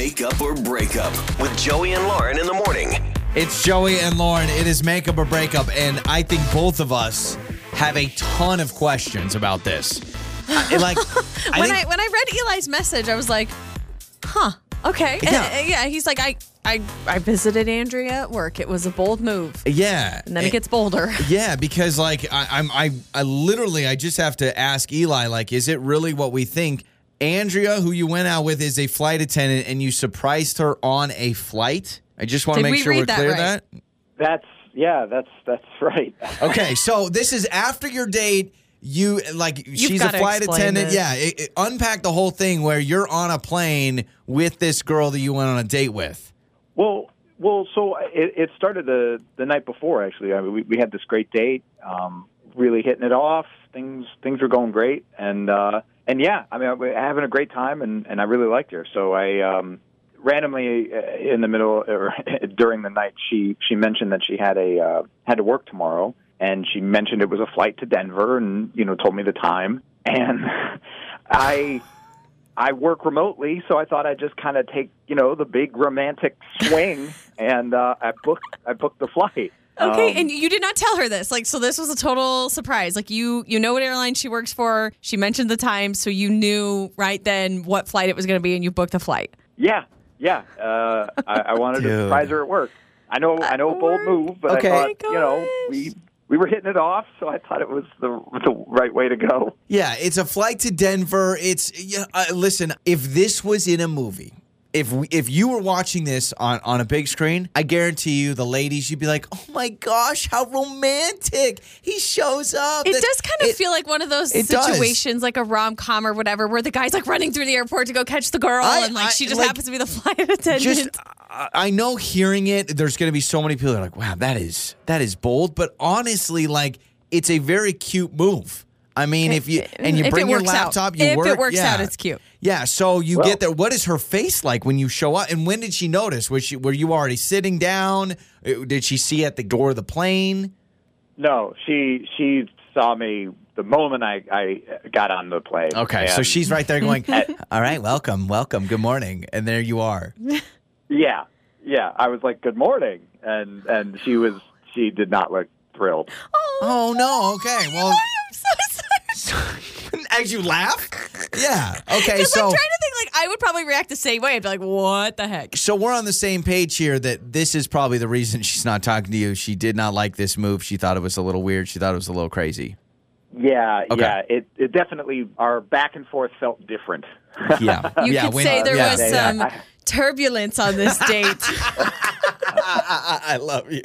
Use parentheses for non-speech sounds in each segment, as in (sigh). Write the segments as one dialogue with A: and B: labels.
A: Makeup or Breakup with Joey and Lauren in the morning.
B: It's Joey and Lauren. It is makeup or breakup, and I think both of us have a ton of questions about this. I- like, (laughs) I
C: when
B: think-
C: I when I read Eli's message, I was like, "Huh, okay."
B: Yeah.
C: uh, yeah. He's like, "I I I visited Andrea at work. It was a bold move."
B: yeah,
C: And then it gets bolder. (laughs)
B: Yeah, because like I, I'm, I, I literally, I just have to ask Eli, like, is it really what we think? Andrea, who you went out with, is a flight attendant, and you surprised her on a flight. I just want to make
C: we
B: sure we're
C: that
B: clear
C: right?
B: that.
D: That's yeah, that's that's (laughs) right.
B: Okay, so this is after your date. You like she's a flight attendant.
C: this.
B: Yeah, it, it- unpack the whole thing where you're on a plane with this girl that you went on a date with.
D: Well, well, so it, it started the the night before. Actually, I mean, we we had this great date, um, really hitting it off. Things things were going great, and uh, and yeah, I mean, we're having a great time, and and I really liked her. So I um, randomly uh, in the middle or (laughs) during the night, she she mentioned that she had a uh, had to work tomorrow, and she mentioned it was a flight to Denver, and you know told me the time, and (laughs) I. I work remotely, so I thought I'd just kind of take, you know, the big romantic swing, (laughs) and uh, I booked I booked the flight.
C: Okay,
D: Um,
C: and you did not tell her this. Like, so this was a total surprise. Like, you you know what airline she works for. She mentioned the time, so you knew right then what flight it was going to be, and you booked the flight.
D: yeah, yeah. Uh, I, I wanted to surprise her at work. I know I know a bold move, but
B: Okay.
D: I thought, you know, we we were hitting it off, so I thought it was the the right way to go.
B: Yeah, it's a flight to Denver. It's yeah, uh, listen, if this was in a movie, if we, if you were watching this on on a big screen, I guarantee you the ladies you'd be like, "Oh my gosh, how romantic. He shows up."
C: It
B: That-
C: does kind of
B: it-
C: feel like one of those
B: it does.
C: situations, like a rom com or whatever, where the guy's like running through the airport to go catch the girl,
B: I-
C: and like
B: I-
C: she just
B: like,
C: happens to be the (laughs) flight attendant.
B: just I- I know hearing it there's going to be so many people that are like, "Wow, that is that is bold," but honestly like it's a very cute move. I mean, if you and you
C: If it
B: bring your
C: works out.
B: laptop, you
C: If it
B: work.
C: works
B: yeah.
C: out, it's cute.
B: Yeah, so you
D: Well-
B: get there. What is her face like when you show up? And when did she notice? Was she were you already sitting down? Uh, Did she see at the door of the plane?
D: No, she she saw me the moment I I got on the plane.
B: Okay, so she's right there going, (laughs) "All right, welcome, welcome, good morning," and there you are. (laughs)
D: yeah yeah. I was like, good morning, and and she was she did not look thrilled.
B: Oh no, okay, (laughs) well,
C: I'm so sorry. (laughs)
B: as you laugh, yeah, okay,
C: Because
B: so.
C: I'm trying to think, like, I would probably react the same way. I'd be like, what the heck?
B: So we're on the same page here that this is probably the reason she's not talking to you. She did not like this move. She thought it was a little weird. She thought it was a little crazy.
D: Yeah,
B: Okay.
D: yeah. It it definitely our back and forth felt different. (laughs)
B: Yeah.
C: You
B: yeah,
C: could
B: when-
C: say there
B: yeah.
C: was
D: Yeah,
C: some
D: yeah.
C: turbulence on this date.
B: I, (laughs) I love you.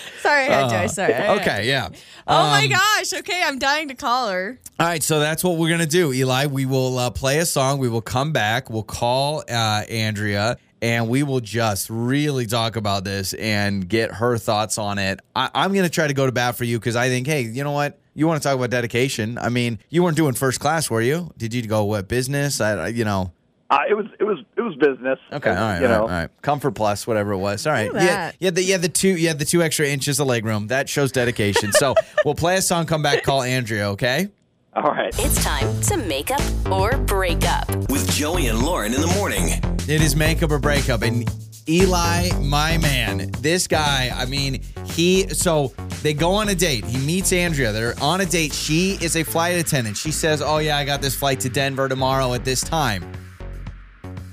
B: (laughs)
C: sorry, I had Joy. Sorry.
B: Uh, okay, yeah.
C: Oh my
B: Um,
C: gosh. Okay, I'm dying to call her.
B: All right, so that's what we're gonna do, Eli. We will uh, play a song. We will come back. We'll call uh, Andrea, and we will just really talk about this and get her thoughts on it. I- I'm gonna try to go to bat for you because I think, hey, you know what? You want to talk about dedication? I mean, you weren't doing first class, were you? Did you go what business? I, I- you know.
D: Uh, it was it was it business.
B: Okay, all right,
D: you
B: all right,
D: know.
B: all right. Comfort plus, whatever it was. All right,
C: Look at
B: yeah,
C: that.
B: yeah, the yeah the two yeah the two extra inches of leg room that shows dedication. so (laughs) we'll play a song, come back, call Andrea. Okay.
D: All right.
E: It's time to make up or break up.
A: With Joey and Lauren in the morning.
B: It is makeup or breakup. And Eli, my man, this guy, I mean, he, so they go on a date. He meets Andrea. They're on a date. She is a flight attendant. She says, Oh, yeah, I got this flight to Denver tomorrow at this time.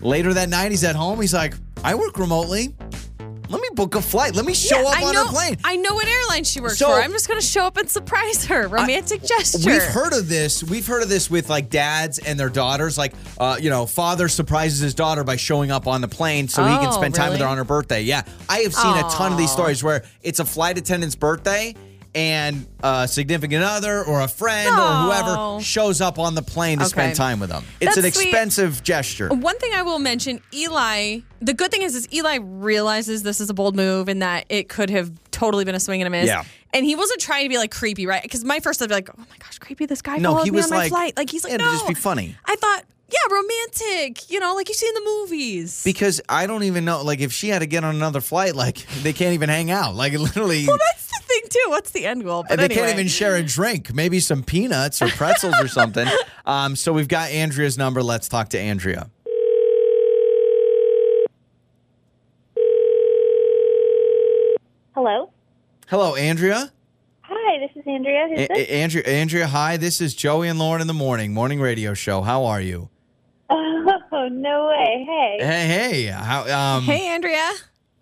B: Later that night, he's at home. He's like, I work remotely. Let me book a flight. Let me show
C: Yeah,
B: up
C: I
B: on
C: know,
B: her plane.
C: I know what airline she works
B: So-
C: for. I'm just going to show up and surprise her. Romantic gesture.
B: We've heard of this. We've heard of this with like dads and their daughters. Like, uh, you know, father surprises his daughter by showing up on the plane so he can
C: Oh,
B: spend time with her on her birthday. Yeah, I have seen a ton of these stories where it's a flight attendant's birthday and a significant other or a friend or whoever shows up on the plane to
C: Okay.
B: spend time with them. It's
C: That's
B: an
C: sweet.
B: expensive gesture.
C: One thing I will mention, Eli. The good thing is, is Eli realizes this is a bold move and that it could have totally been a swing and a miss.
B: Yeah.
C: And he wasn't trying to be like creepy, right? Because my first, thought would be like, oh my gosh, creepy. This guy
B: No,
C: followed
B: he
C: me
B: was
C: on my
B: like,
C: flight. Like he's like,
B: yeah,
C: no,
B: just be funny.
C: I thought, yeah, romantic. You know, like you see in the movies.
B: Because I don't even know, like, if she had to get on another flight, like, they can't even hang out. Like, (laughs) literally.
C: well, that's too. What's the end goal? But
B: they
C: anyway.
B: can't even share a drink. Maybe some peanuts or pretzels or something. (laughs) Um, so we've got Andrea's number. Let's talk to Andrea. Hello. Hello, Andrea.
F: Hi, this is Andrea. Who's
B: a- Andrea, Andrea, hi. This is Joey and Lauren in the morning morning radio show. How are you? (laughs)
F: Oh no way! Hey.
B: Hey, hey. How, um,
C: hey, Andrea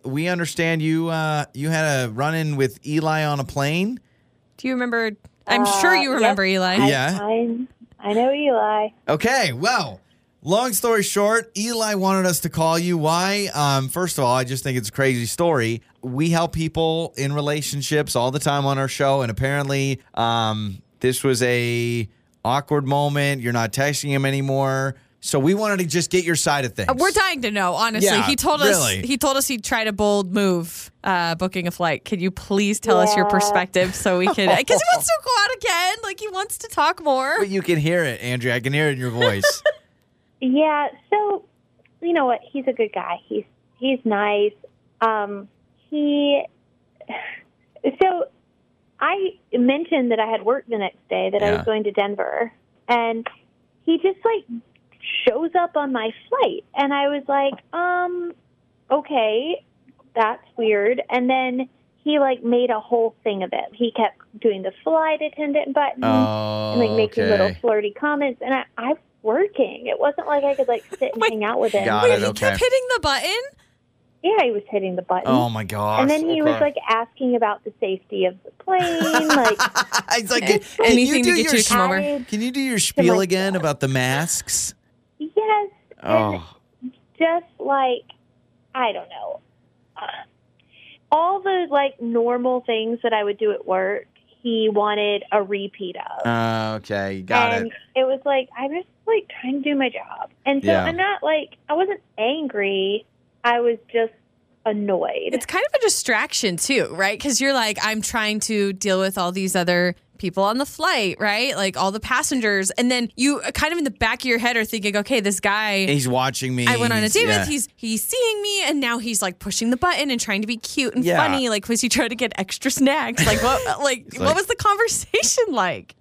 B: we understand you uh, you had a run in with Eli on a plane.
C: Do you remember? I'm sure you
F: Uh,
C: remember
F: yep.
C: Eli.
F: I,
B: Yeah.
F: I, I know Eli.
B: Okay, well, long story short, Eli wanted us to call you. Why? Um, first of all, I just think it's a crazy story. We help people in relationships all the time on our show, and apparently, um, this was a awkward moment. You're not texting him anymore, so we wanted to just get your side of things.
C: Uh, We're dying to know, honestly.
B: Yeah,
C: he told us he told us he'd tried a bold move, uh, booking a flight. Could you please tell us your perspective so we can? Because he wants to go out again. Like he wants to talk more.
B: But you can hear it, Andrea. I can hear it in your voice. (laughs)
F: Yeah, so you know what? He's a good guy. He's he's nice. Um, he so I mentioned that I had work the next day that I was going to Denver, and he just like shows up on my flight, and I was like, um, okay, that's weird. And then he like made a whole thing of it. He kept doing the flight attendant button
B: oh,
F: and like making little flirty comments. And I, I was working. It wasn't like I could like sit and
C: Wait.
F: hang out with him.
B: Got
C: Wait,
B: it,
C: he kept hitting the button.
F: Yeah, he was hitting the button.
B: Oh my gosh!
F: and then he was like asking about the safety of the plane. like, (laughs)
B: It's like, can
C: anything
B: you
C: to
B: do
C: get
B: your
C: you to come over.
B: Can you do your spiel
F: my
B: again about the masks?
F: Yes, and
B: Oh,
F: just like I don't know, uh, all the like normal things that I would do at work. He wanted a repeat of.
B: uh, okay, got
F: and
B: it.
F: it. was like I was like trying to do my job, and so
B: Yeah.
F: I'm not like I wasn't angry. I was just annoyed.
C: It's kind of a distraction too, right? Because you're like, I'm trying to deal with all these other people on the flight, right? Like all the passengers, and then you uh, kind of in the back of your head are thinking, okay, this guy.
B: He's watching me.
C: I went on a
B: He's-
C: date
B: yeah.
C: with. He's he's seeing me, and now he's like pushing the button and trying to be cute and
B: Yeah.
C: funny. Like, was he trying to get extra snacks? Like, what? (laughs) Like,
B: It's
C: what
B: like-
C: was the conversation like?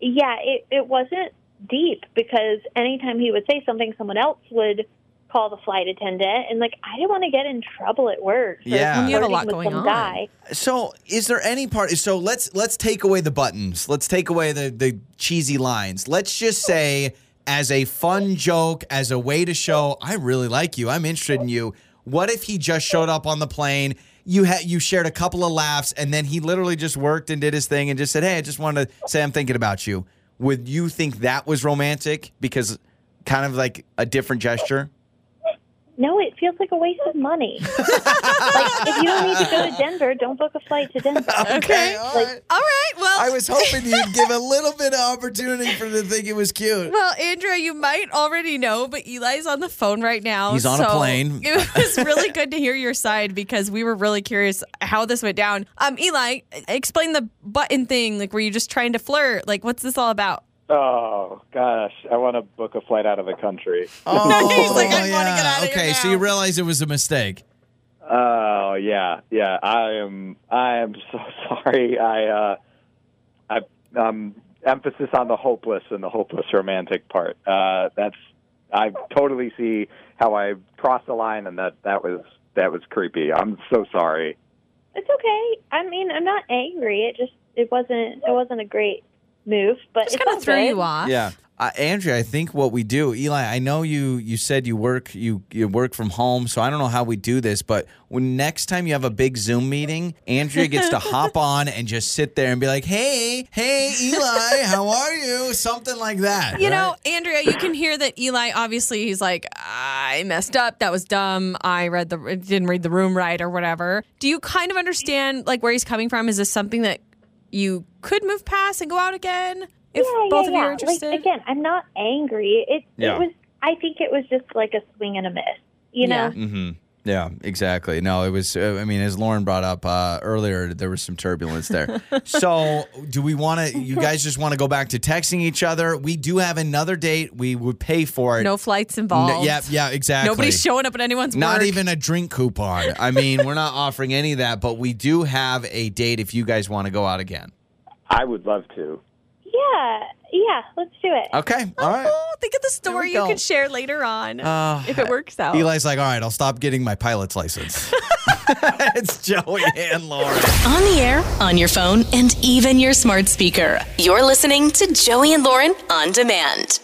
F: yeah, it it wasn't deep because anytime he would say something, someone else would call the flight attendant, and like I didn't want to get in trouble at work. So
B: Yeah. You
C: have a
F: flirting
C: lot
F: with
C: going
F: some
C: on.
F: Guy.
B: So, is there any part? So let's let's take away the buttons. Let's take away the the cheesy lines. Let's just say, as a fun joke, as a way to show I really like you, I'm interested in you. What if he just showed up on the plane? You had you shared a couple of laughs, and then he literally just worked and did his thing and just said, "Hey, I just wanted to say I'm thinking about you." Would you think that was romantic because kind of like a different gesture?
F: No, it feels like a waste of money. (laughs) like if you don't need to go to Denver, don't book a flight to Denver.
C: Okay.
B: all
F: Like-
B: right.
C: All right. Well,
B: I was hoping you'd give a (laughs) little bit of opportunity for them to think it was cute.
C: Well, Andrea, you might already know, but Eli's on the phone right now.
B: He's on a plane. (laughs)
C: It was really good to hear your side because we were really curious how this went down. Um, Eli, explain the button thing. Like, were you just trying to flirt? Like, what's this all about?
D: Oh gosh, I want to book a flight out of the country. (laughs)
B: Oh, (laughs)
C: He's like, I wanna get out of here
B: Okay, so
C: now.
B: you realize it was a mistake.
D: Oh yeah, yeah. I am. I am so (laughs) sorry. I. Uh, I. Um. Emphasis on the hopeless and the hopeless romantic part. Uh, that's. I totally see how I crossed the line, and that that was that was creepy. I'm so sorry.
F: It's okay. I mean, I'm not angry. It just it wasn't it wasn't a great move, but
C: Just
F: it's
C: kind
F: all
C: of threw
F: good.
C: you off.
B: Yeah. Uh, Andrea, I think what we do, Eli, I know you you said you work you you work from home, so I don't know how we do this, but when next time you have a big Zoom meeting, Andrea gets to (laughs) hop on and just sit there and be like, "Hey, hey, Eli, how are you?" Something like that.
C: You
B: right?
C: know, Andrea, you can hear that Eli obviously he's like, I messed up. That was dumb. I read the didn't read the room right or whatever. Do you kind of understand like where he's coming from? Is this something that you could move past and go out again if
F: yeah,
C: both
F: yeah,
C: of you
F: yeah.
C: are interested?
F: Like again, I'm not angry. It
B: Yeah.
F: it was. I think it was just like a swing and a miss. You know.
C: Yeah.
B: Mm-hmm. Yeah, exactly. No, it was. Uh, I mean, as Lauren brought up uh, earlier, there was some turbulence there. (laughs) so, do we want to? You guys just want to go back to texting each other? We do have another date. We would pay for it.
C: no flights involved.
B: No- yeah, yeah, exactly.
C: Nobody's showing up at anyone's
B: Not
C: work.
B: even a drink coupon. I mean, we're not offering any of that, but we do have a date if you guys want to go out again.
D: I would love to.
F: Yeah, yeah. Let's do it.
B: Okay, all right.
C: Oh, think of the story you
B: go.
C: can share later on
B: Uh,
C: if it works out.
B: Eli's like, all right, I'll stop getting my pilot's license. (laughs) (laughs) it's Joey and Lauren.
E: On the air, on your phone, and even your smart speaker. You're listening to Joey and Lauren on demand.